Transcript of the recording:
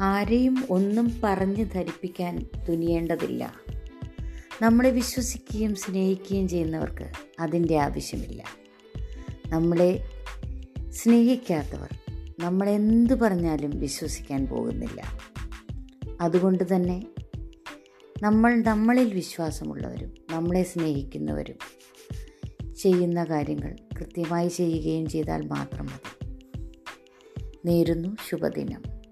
ആരെയും ഒന്നും പറഞ്ഞ് ധരിപ്പിക്കാൻ തുനിയേണ്ടതില്ല. നമ്മളെ വിശ്വസിക്കുകയും സ്നേഹിക്കുകയും ചെയ്യുന്നവർക്ക് അതിന്റെ ആവശ്യമില്ല. നമ്മളെ സ്നേഹിക്കാത്തവർ നമ്മളെന്ത് പറഞ്ഞാലും വിശ്വസിക്കാൻ പോകുന്നില്ല. അതുകൊണ്ട് തന്നെ നമ്മൾ നമ്മളിൽ വിശ്വാസമുള്ളവരും നമ്മളെ സ്നേഹിക്കുന്നവരും ചെയ്യുന്ന കാര്യങ്ങൾ കൃത്യമായി ചെയ്യുകയും ചെയ്താൽ മാത്രം മതി. നേരുന്നു ശുഭദിനം.